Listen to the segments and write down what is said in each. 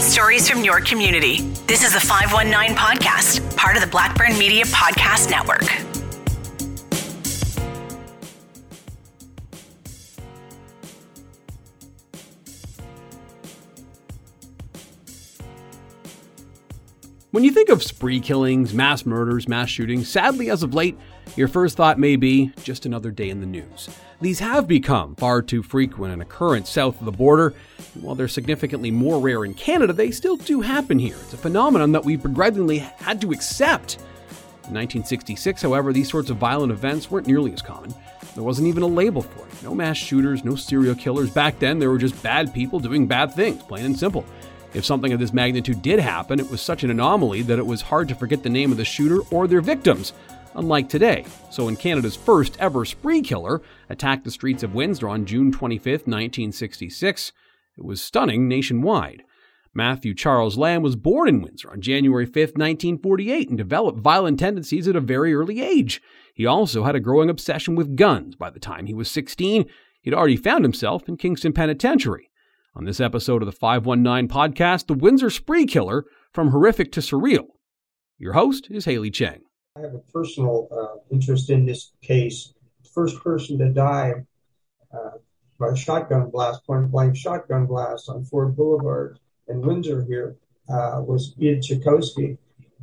Stories from your community. This is the 519 Podcast, part of the Blackburn Media Podcast Network. When you think of spree killings, mass murders, mass shootings, sadly, as of late, your first thought may be just another day in the news. These have become far too frequent an occurrence south of the border. And while they're significantly more rare in Canada, they still do happen here. It's a phenomenon that we've begrudgingly had to accept. In 1966, however, these sorts of violent events weren't nearly as common. There wasn't even a label for it. No mass shooters, no serial killers. Back then, there were just bad people doing bad things, plain and simple. If something of this magnitude did happen, it was such an anomaly that it was hard to forget the name of the shooter or their victims, unlike today. So, when Canada's first ever spree killer attacked the streets of Windsor on June 25, 1966, it was stunning nationwide. Matthew Charles Lamb was born in Windsor on January 5, 1948, and developed violent tendencies at a very early age. He also had a growing obsession with guns. By the time he was 16, he'd already found himself in Kingston Penitentiary. On this episode of the 519 podcast, The Windsor Spree Killer From Horrific to Surreal. Your host is Haley Cheng. I have a personal uh, interest in this case. First person to die uh, by shotgun blast, point blank shotgun blast on Ford Boulevard in Windsor here, uh, was Ed Chakowski,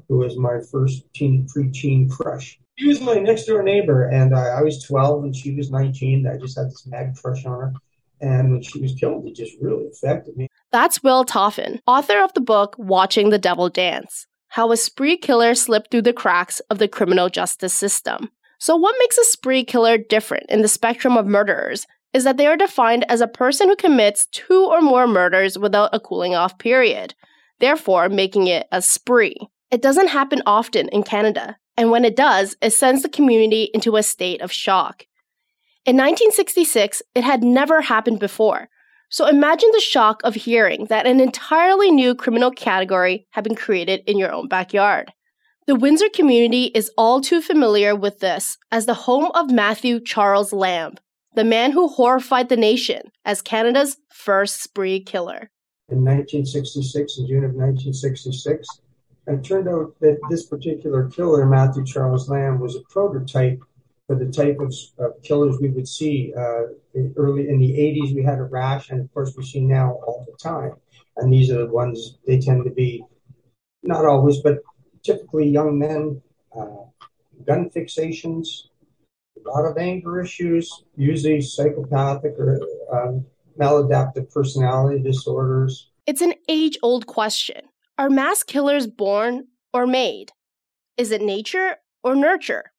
who was my first teen pre-teen crush. She was my next door neighbor, and I, I was 12 and she was 19. I just had this mad crush on her. And when she was killed, it just really affected me. That's Will Toffin, author of the book Watching the Devil Dance How a Spree Killer Slipped Through the Cracks of the Criminal Justice System. So, what makes a spree killer different in the spectrum of murderers is that they are defined as a person who commits two or more murders without a cooling off period, therefore making it a spree. It doesn't happen often in Canada, and when it does, it sends the community into a state of shock. In 1966, it had never happened before. So imagine the shock of hearing that an entirely new criminal category had been created in your own backyard. The Windsor community is all too familiar with this as the home of Matthew Charles Lamb, the man who horrified the nation as Canada's first spree killer. In 1966, in June of 1966, it turned out that this particular killer, Matthew Charles Lamb, was a prototype for the type of, killers we would see. Uh, early in the 80s, we had a rash, and of course, we see now all the time. And these are the ones, they tend to be, not always, but typically young men, uh, gun fixations, a lot of anger issues, usually psychopathic or um, maladaptive personality disorders. It's an age old question Are mass killers born or made? Is it nature or nurture?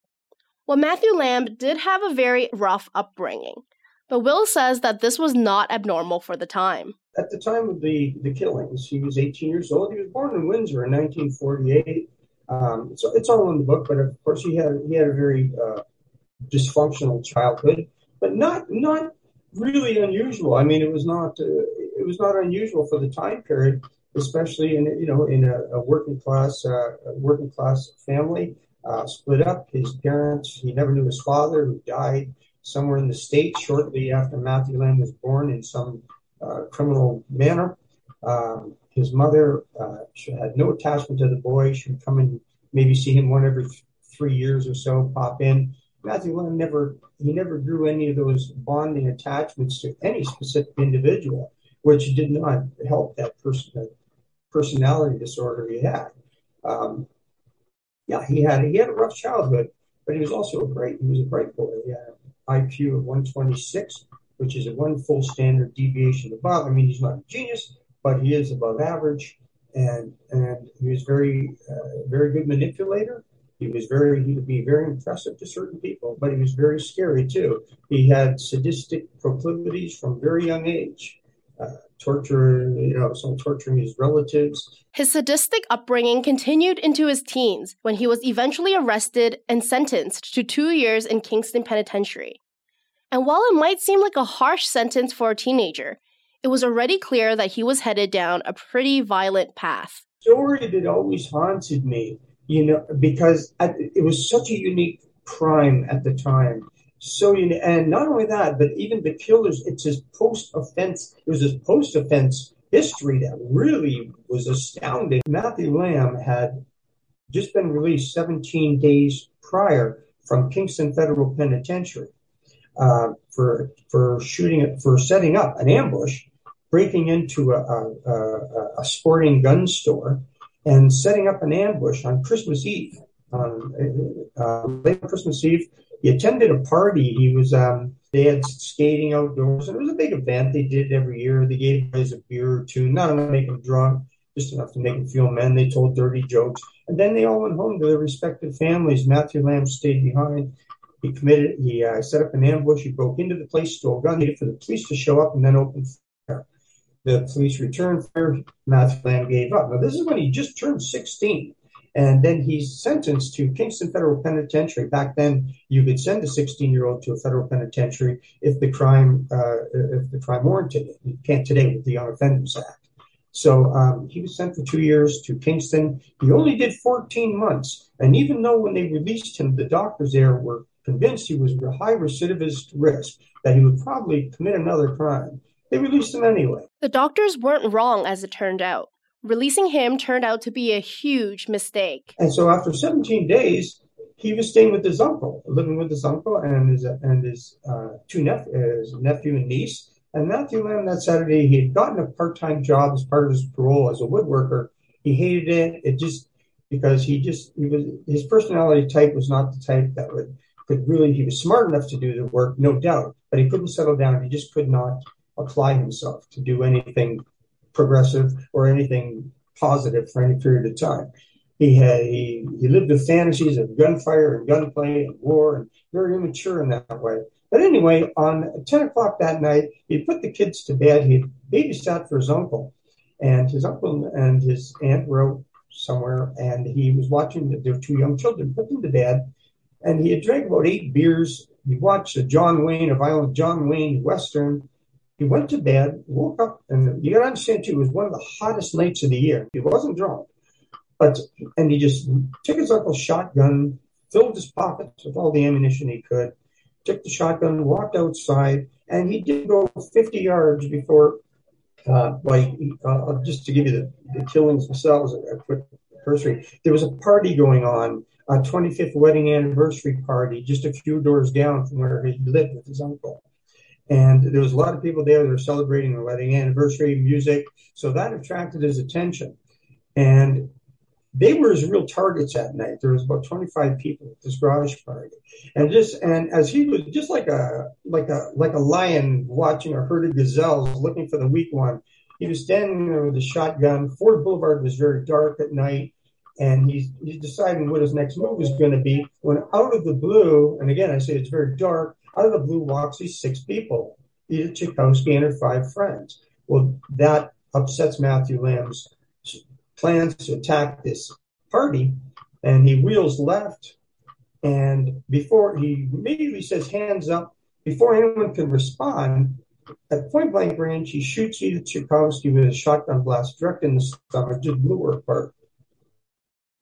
Well, Matthew Lamb did have a very rough upbringing, but Will says that this was not abnormal for the time. At the time of the, the killings, he was 18 years old. He was born in Windsor in 1948. Um, so it's all in the book, but of course he had he had a very uh, dysfunctional childhood, but not not really unusual. I mean, it was not uh, it was not unusual for the time period, especially in you know in a, a working class uh, working class family split up. His parents, he never knew his father, who died somewhere in the States shortly after Matthew Lamb was born in some uh, criminal manner. Um, his mother uh, had no attachment to the boy. She would come and maybe see him one every three years or so, pop in. Matthew Lamb never, he never grew any of those bonding attachments to any specific individual, which did not help that person, that personality disorder he had. Yeah, he had he had a rough childhood, but he was also a great he was a great boy. He had an IQ of 126, which is a one full standard deviation above. I mean, he's not a genius, but he is above average, and and he was very uh, very good manipulator. He was very he would be very impressive to certain people, but he was very scary too. He had sadistic proclivities from very young age. Uh, torture, you know, some torturing his relatives. His sadistic upbringing continued into his teens when he was eventually arrested and sentenced to two years in Kingston Penitentiary. And while it might seem like a harsh sentence for a teenager, it was already clear that he was headed down a pretty violent path. Story that always haunted me, you know, because it was such a unique crime at the time so you know, and not only that, but even the killers, it's his post offense. It was his post offense history that really was astounding. Matthew Lamb had just been released 17 days prior from Kingston Federal Penitentiary uh, for for shooting for setting up an ambush, breaking into a, a, a, sporting gun store, and setting up an ambush on Christmas Eve. on uh, late Christmas Eve, he attended a party. He was um, they had skating outdoors, it was a big event. They did every year. They gave guys a beer or two, not enough to make them drunk, just enough to make them feel men. They told dirty jokes, and then they all went home to their respective families. Matthew Lamb stayed behind. He committed. He uh, set up an ambush. He broke into the place, stole a gun, waited for the police to show up, and then opened fire. The police returned fire. Matthew Lamb gave up. Now this is when he just turned 16. And then he's sentenced to Kingston Federal Penitentiary. Back then, you could send a 16-year-old to a federal penitentiary if the crime uh, if the crime warranted it. You can't today with the Young Offenders Act. So um, he was sent for two years to Kingston. He only did 14 months, and even though when they released him, the doctors there were convinced he was a high recidivist risk that he would probably commit another crime, they released him anyway. The doctors weren't wrong, as it turned out. Releasing him turned out to be a huge mistake. And so after 17 days, he was staying with his uncle, living with his uncle and his and his uh, two nep- his nephew and niece. And Matthew Lamb that Saturday, he had gotten a part-time job as part of his parole as a woodworker. He hated it. It just because he just he was his personality type was not the type that would could really he was smart enough to do the work, no doubt, but he couldn't settle down. He just could not apply himself to do anything progressive or anything positive for any period of time. He had he, he lived with fantasies of gunfire and gunplay and war and very immature in that way. But anyway, on 10 o'clock that night, he put the kids to bed. He babysat for his uncle, and his uncle and his aunt were somewhere, and he was watching their two young children, put them to bed, and he had drank about eight beers. He watched a John Wayne, a violent John Wayne Western, he went to bed, woke up, and you gotta understand too, it was one of the hottest nights of the year. He wasn't drunk, but and he just took his uncle's shotgun, filled his pockets with all the ammunition he could, took the shotgun, walked outside, and he did go 50 yards before, uh, like, uh, just to give you the, the killings themselves, a quick cursory. There was a party going on, a 25th wedding anniversary party, just a few doors down from where he lived with his uncle. And there was a lot of people there that were celebrating their wedding anniversary, music. So that attracted his attention. And they were his real targets that night. There was about 25 people at this garage party. And just and as he was just like a like a like a lion watching a herd of gazelles looking for the weak one, he was standing there with a shotgun. Ford Boulevard was very dark at night. And he's, he's deciding what his next move is going to be when out of the blue, and again, I say it's very dark, out of the blue walks these six people, Edith Chakowski and her five friends. Well, that upsets Matthew Lamb's plans to attack this party, and he wheels left. And before he immediately says, hands up, before anyone can respond, at point blank range, he shoots Edith Chakowski with a shotgun blast direct in the stomach, just blew her apart.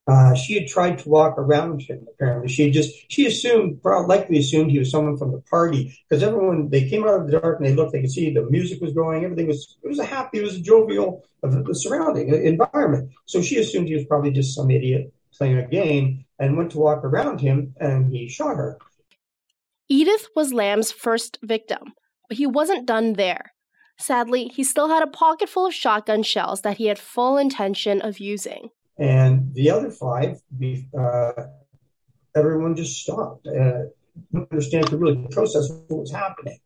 Uh, she had tried to walk around him. Apparently, she just she assumed, probably likely assumed he was someone from the party because everyone they came out of the dark and they looked. They could see the music was going. Everything was it was a happy, it was a jovial the surrounding environment. So she assumed he was probably just some idiot playing a game and went to walk around him and he shot her. Edith was Lamb's first victim, but he wasn't done there. Sadly, he still had a pocket full of shotgun shells that he had full intention of using. And the other five, uh, everyone just stopped and didn't understand to really process what was happening.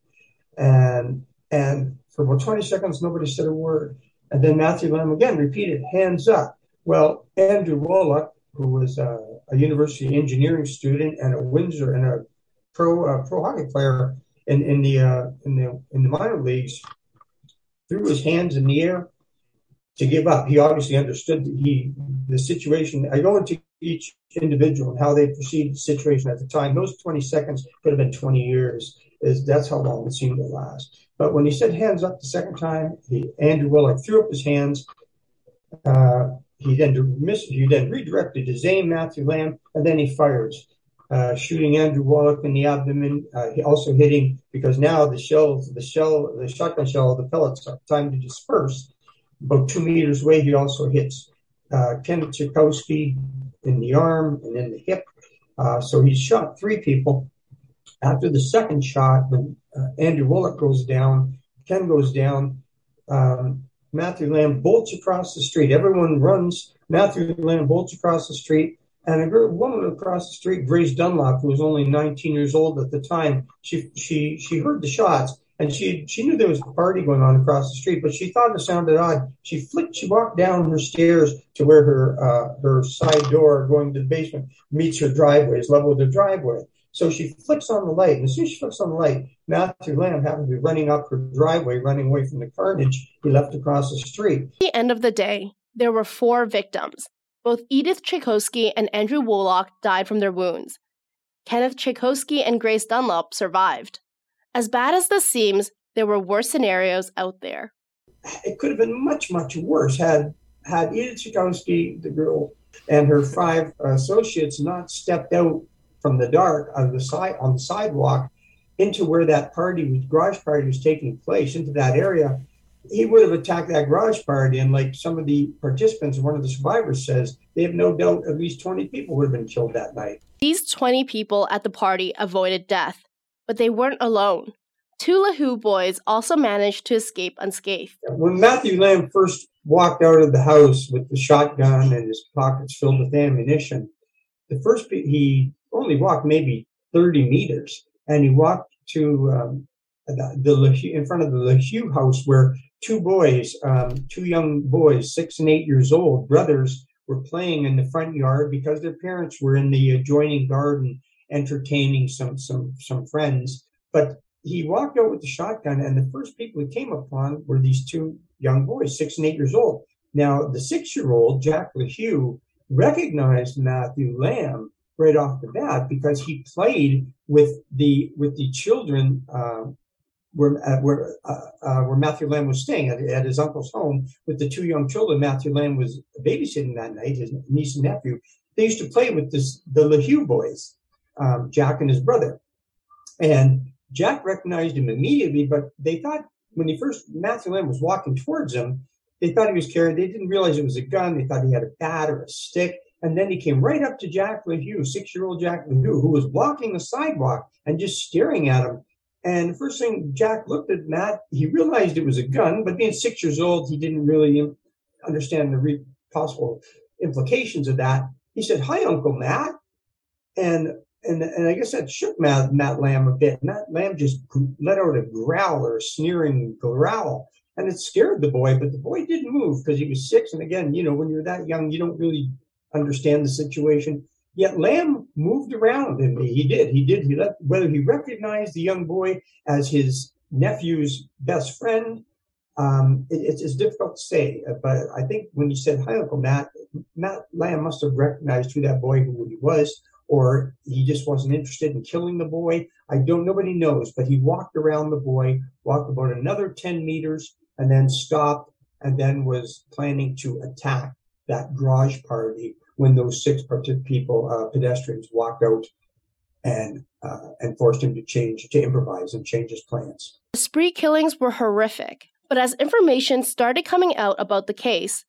And and for about 20 seconds, nobody said a word. And then Matthew Lamb again repeated, hands up. Well, Andrew Woloch, who was a, a university engineering student and a Windsor and a pro uh, pro hockey player in, in the uh, in the in the minor leagues, threw his hands in the air to give up. He obviously understood he the situation. I go into each individual and how they perceived the situation at the time. Those 20 seconds could have been 20 years. Is that's how long it seemed to last. But when he said hands up the second time, he, Andrew Woloch threw up his hands. Uh, he then missed, he then redirected his aim, Matthew Lamb, and then he fires, uh, shooting Andrew Woloch in the abdomen. Uh, he also hitting because now the shells, the shell, the shotgun shell, the pellets are time to disperse about two meters away, he also hits uh, Kenneth Chakowski in the arm and in the hip. Uh, so he's shot three people. After the second shot, when uh, Andrew Woloch goes down, Ken goes down, um, Matthew Lamb bolts across the street. Everyone runs. Matthew Lamb bolts across the street. And a woman across the street, Grace Dunlop, who was only 19 years old at the time, she she she heard the shots and she she knew there was a party going on across the street, but she thought it sounded odd. She flicked, she walked down her stairs to where her uh, her side door going to the basement meets her driveway, is level with the driveway. So she flicks on the light, and as soon as she flicks on the light, Matthew Lamb happened to be running up her driveway, running away from the carnage he left across the street. At the end of the day, there were four victims. Both Edith Chakowski and Andrew Woloch died from their wounds. Kenneth Chakowski and Grace Dunlop survived. As bad as this seems, there were worse scenarios out there. It could have been much, much worse had had Edith Chakowski, the girl, and her five associates not stepped out from the dark on the side on the sidewalk into where that party garage party was taking place into that area. He would have attacked that garage party and like some of the participants one of the survivors says they have no doubt at least 20 people would have been killed that night. These 20 people at the party avoided death but they weren't alone. Two LaHue boys also managed to escape unscathed. When Matthew Lamb first walked out of the house with the shotgun and his pockets filled with ammunition, the first he only walked maybe 30 meters, and he walked to um, the, the in front of the LaHue house where two boys, um, two young boys, six and eight years old, brothers, were playing in the front yard because their parents were in the adjoining garden entertaining some some some friends. But he walked out with the shotgun, and the first people he came upon were these two young boys, six and eight years old. Now, the six-year-old Jack LaHue recognized Matthew Lamb right off the bat because he played with the with the children uh, where uh, where uh, uh, where Matthew Lamb was staying at, at, his uncle's home with the two young children. Matthew Lamb was babysitting that night, his niece and nephew. They used to play with this the LaHue boys, um, Jack and his brother. And Jack recognized him immediately, but they thought when he first, Matthew Lamb was walking towards him, they thought he was carrying, they didn't realize it was a gun. They thought he had a bat or a stick. And then he came right up to Jack LeHue, six year old Jack LeHue, who was walking the sidewalk and just staring at him. And the first thing Jack looked at Matt, he realized it was a gun, but being six years old, he didn't really understand the re- possible implications of that. He said, Hi, Uncle Matt. And and and I guess that shook Matt, Matt Lamb a bit. Matt Lamb just let out a growl or a sneering growl, and it scared the boy. But the boy didn't move because he was six. And again, you know, when you're that young, you don't really understand the situation. Yet Lamb moved around, and he did. He did. He let whether he recognized the young boy as his nephew's best friend. Um, it, it's, it's difficult to say, but I think when he said, "Hi, Uncle Matt," Matt Lamb must have recognized who that boy who he was or he just wasn't interested in killing the boy. I don't, nobody knows, but he walked around the boy, walked about another 10 meters, and then stopped, and then was planning to attack that garage party when those six people, uh, pedestrians, walked out and uh, and forced him to change, to improvise and change his plans. The spree killings were horrific, but as information started coming out about the case,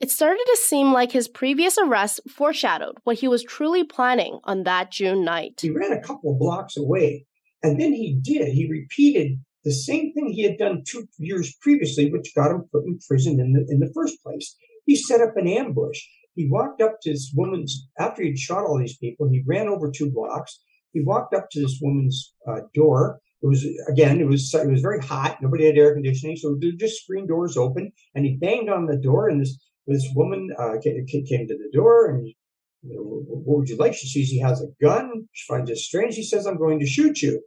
it started to seem like his previous arrest foreshadowed what he was truly planning on that June night. He ran a couple of blocks away, and then he did. He repeated the same thing he had done two years previously, which got him put in prison in the, in the first place. He set up an ambush. He walked up to this woman's, after he'd shot all these people, he ran over two blocks. He walked up to this woman's uh, door. It was again, it was it was very hot. Nobody had air conditioning, so there were just screen doors open. And he banged on the door, and this this woman uh, came to the door and what would you like? She sees he has a gun. She finds it strange. He says, I'm going to shoot you.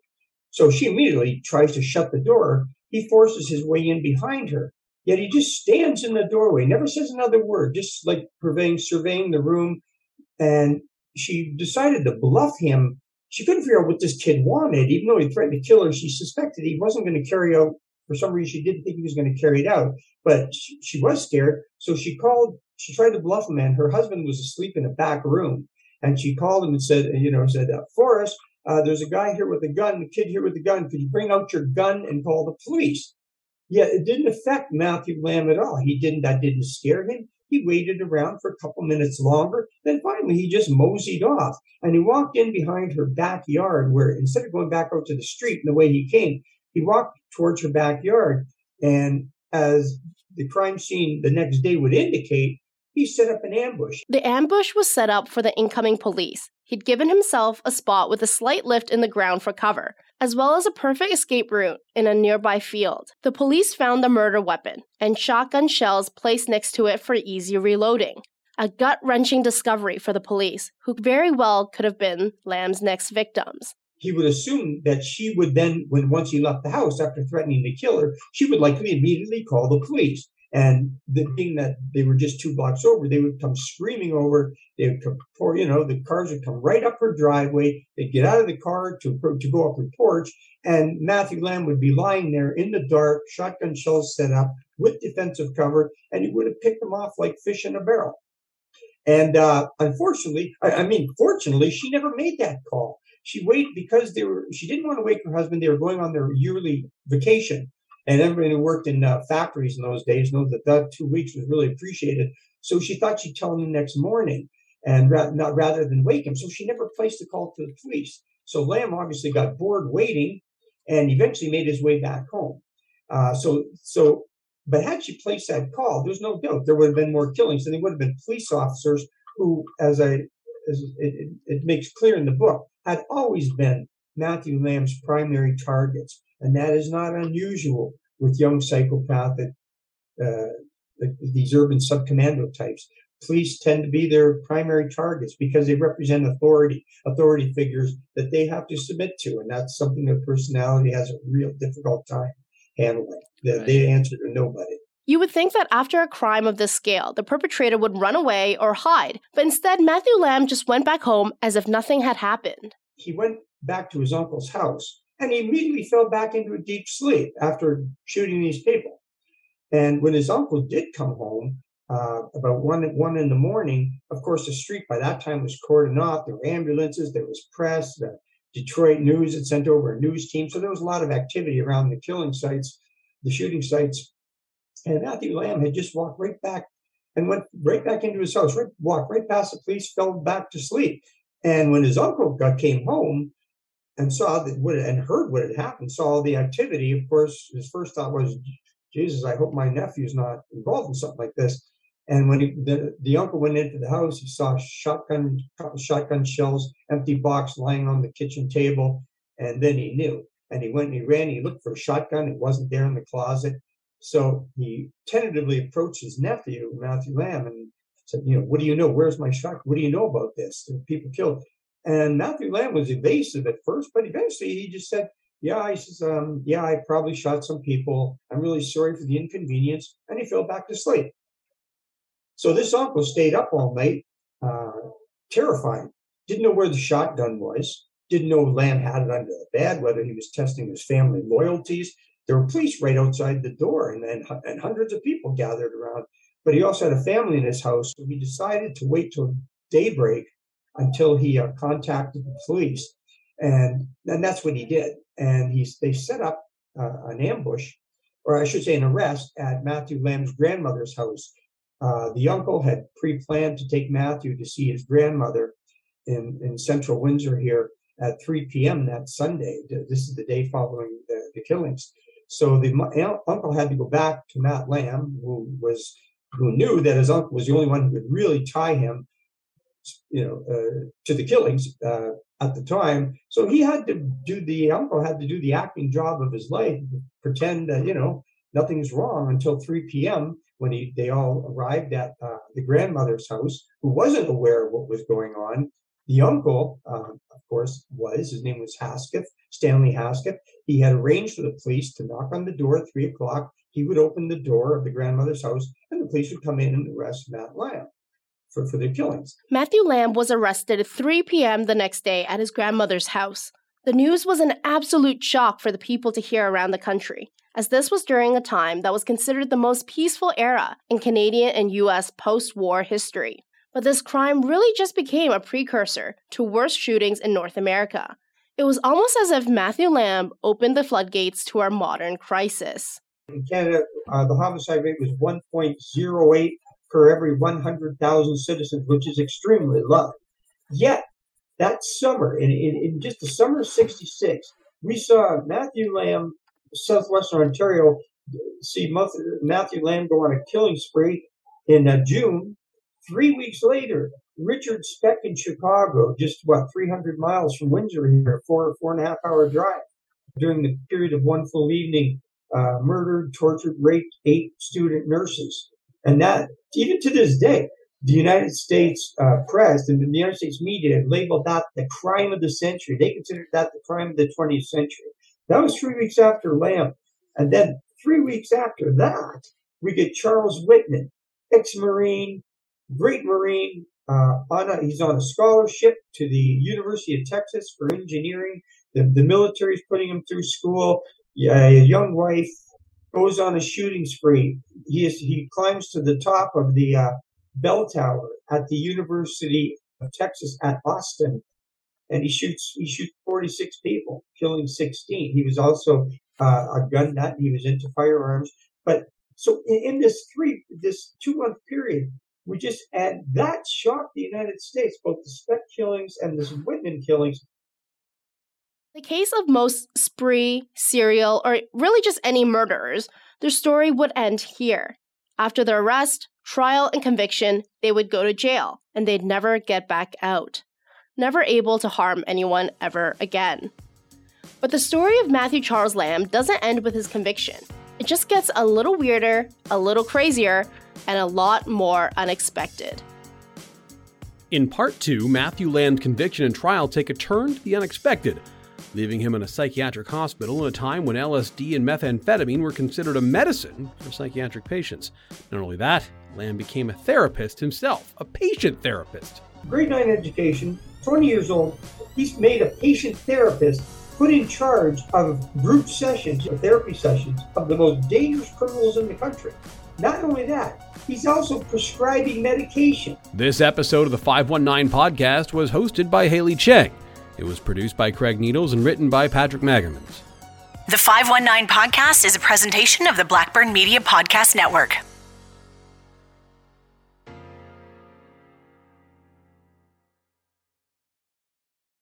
So she immediately tries to shut the door. He forces his way in behind her. Yet he just stands in the doorway, never says another word, just like surveying the room. And she decided to bluff him. She couldn't figure out what this kid wanted, even though he threatened to kill her. She suspected he wasn't going to carry out for some reason, she didn't think he was going to carry it out, but she, she was scared. So she called, she tried to bluff him, and her husband was asleep in a back room. And she called him and said, you know, said, uh, Forrest, uh, there's a guy here with a gun, a kid here with a gun. Could you bring out your gun and call the police? Yeah, it didn't affect Matthew Lamb at all. He didn't, that didn't scare him. He waited around for a couple minutes longer. Then finally, he just moseyed off and he walked in behind her backyard where instead of going back out to the street in the way he came, he walked towards her backyard. And as the crime scene the next day would indicate, he set up an ambush. The ambush was set up for the incoming police. He'd given himself a spot with a slight lift in the ground for cover, as well as a perfect escape route in a nearby field. The police found the murder weapon and shotgun shells placed next to it for easy reloading. A gut wrenching discovery for the police, who very well could have been Lamb's next victims he would assume that she would then, when once he left the house after threatening to kill her, she would likely immediately call the police. And the thing that they were just two blocks over, they would come screaming over. They would come, pour, you know, the cars would come right up her driveway. They'd get out of the car to, to go up her porch. And Matthew Lamb would be lying there in the dark, shotgun shells set up with defensive cover, and he would have picked them off like fish in a barrel. And uh, unfortunately, I, I mean, fortunately, she never made that call. She waited because they were. She didn't want to wake her husband. They were going on their yearly vacation, and everybody who worked in uh, factories in those days knows that that two weeks was really appreciated. So she thought she'd tell him the next morning, and ra- not rather than wake him. So she never placed a call to the police. So Lamb obviously got bored waiting, and eventually made his way back home. Uh, so so, but had she placed that call, there's no doubt there would have been more killings, and they would have been police officers who, as I as it, it makes clear in the book, had always been Matthew Lamb's primary targets, and that is not unusual with young psychopathic, uh, these urban pseudocommando types. Police tend to be their primary targets because they represent authority, authority figures that they have to submit to, and that's something their personality has a real difficult time handling. They, right. they answer to nobody. You would think that after a crime of this scale, the perpetrator would run away or hide, but instead, Matthew Lamb just went back home as if nothing had happened. He went back to his uncle's house and he immediately fell back into a deep sleep after shooting these people. And when his uncle did come home, uh, about one one in the morning, of course, the street by that time was cordoned off. There were ambulances, there was press. The Detroit News had sent over a news team, so there was a lot of activity around the killing sites, the shooting sites. And Matthew Lamb had just walked right back and went right back into his house, right, walked right past the police, fell back to sleep. And when his uncle got, came home and saw that what and heard what had happened, saw all the activity, of course, his first thought was, Jesus, I hope my nephew's not involved in something like this. And when he, the, the uncle went into the house, he saw shotgun shotgun shells, empty box lying on the kitchen table, and then he knew. And he went and he ran. He looked for a shotgun. It wasn't there in the closet. So he tentatively approached his nephew, Matthew Lamb, and said, You know, what do you know? Where's my shot? What do you know about this? people killed. And Matthew Lamb was evasive at first, but eventually he just said, Yeah, he says, um, Yeah, I probably shot some people. I'm really sorry for the inconvenience. And he fell back to sleep. So this uncle stayed up all night, uh, terrified. Didn't know where the shotgun was. Didn't know Lamb had it under the bed, whether he was testing his family loyalties there were police right outside the door and, and, and hundreds of people gathered around. But he also had a family in his house, so he decided to wait till daybreak until he uh, contacted the police. And, and that's what he did. And he, they set up uh, an ambush, or I should say an arrest, at Matthew Lamb's grandmother's house. Uh, the uncle had pre planned to take Matthew to see his grandmother in, in central Windsor here at 3 p.m. that Sunday. This is the day following the, the killings. So the uncle had to go back to Matt Lamb, who was who knew that his uncle was the only one who could really tie him, you know, uh, to the killings uh, at the time. So he had to do the uncle had to do the acting job of his life, pretend that you know nothing's wrong until 3 p.m. when he they all arrived at uh, the grandmother's house, who wasn't aware of what was going on. The uncle, uh, of course, was his name was Haskett Stanley Haskett. He had arranged for the police to knock on the door at three o'clock. He would open the door of the grandmother's house, and the police would come in and arrest Matt Lamb for, for the killings. Matthew Lamb was arrested at 3 p.m. the next day at his grandmother's house. The news was an absolute shock for the people to hear around the country, as this was during a time that was considered the most peaceful era in Canadian and U.S. post war history. But this crime really just became a precursor to worse shootings in North America, it was almost as if Matthew Lamb opened the floodgates to our modern crisis. In Canada, uh, the homicide rate was 1.08 per every 100,000 citizens, which is extremely low. Yet, that summer, in, in, in just the summer of 66, we saw Matthew Lamb, southwestern Ontario, see Matthew Lamb go on a killing spree in uh, June. Three weeks later, Richard Speck in Chicago, just what 300 miles from Windsor here, four four and a half hour drive. During the period of one full evening, uh, murdered, tortured, raped eight student nurses, and that even to this day, the United States uh, press and the United States media labeled that the crime of the century. They considered that the crime of the 20th century. That was three weeks after Lamb. And then three weeks after that, we get Charles Whitman, ex-Marine, great Marine. Uh, on a, he's on a scholarship to the University of Texas for engineering. The, the is putting him through school. Yeah, a young wife goes on a shooting spree. He is, he climbs to the top of the uh, bell tower at the University of Texas at Austin, and he shoots he shoots 46 people, killing 16. He was also uh, a gun nut. He was into firearms, but so in, in this three this two month period, we just add that shocked the United States, both the Speck killings and the Whitman killings. The case of most spree, serial, or really just any murderers, their story would end here. After their arrest, trial, and conviction, they would go to jail and they'd never get back out, never able to harm anyone ever again. But the story of Matthew Charles Lamb doesn't end with his conviction. It just gets a little weirder, a little crazier, and a lot more unexpected. In part two, Matthew Lamb's conviction and trial take a turn to the unexpected leaving him in a psychiatric hospital at a time when LSD and methamphetamine were considered a medicine for psychiatric patients. Not only that, Lamb became a therapist himself, a patient therapist. Grade 9 education, 20 years old, he's made a patient therapist put in charge of group sessions, of therapy sessions, of the most dangerous criminals in the country. Not only that, he's also prescribing medication. This episode of the 519 podcast was hosted by Haley Cheng. It was produced by Craig Needles and written by Patrick Magamans. The 519 podcast is a presentation of the Blackburn Media Podcast Network.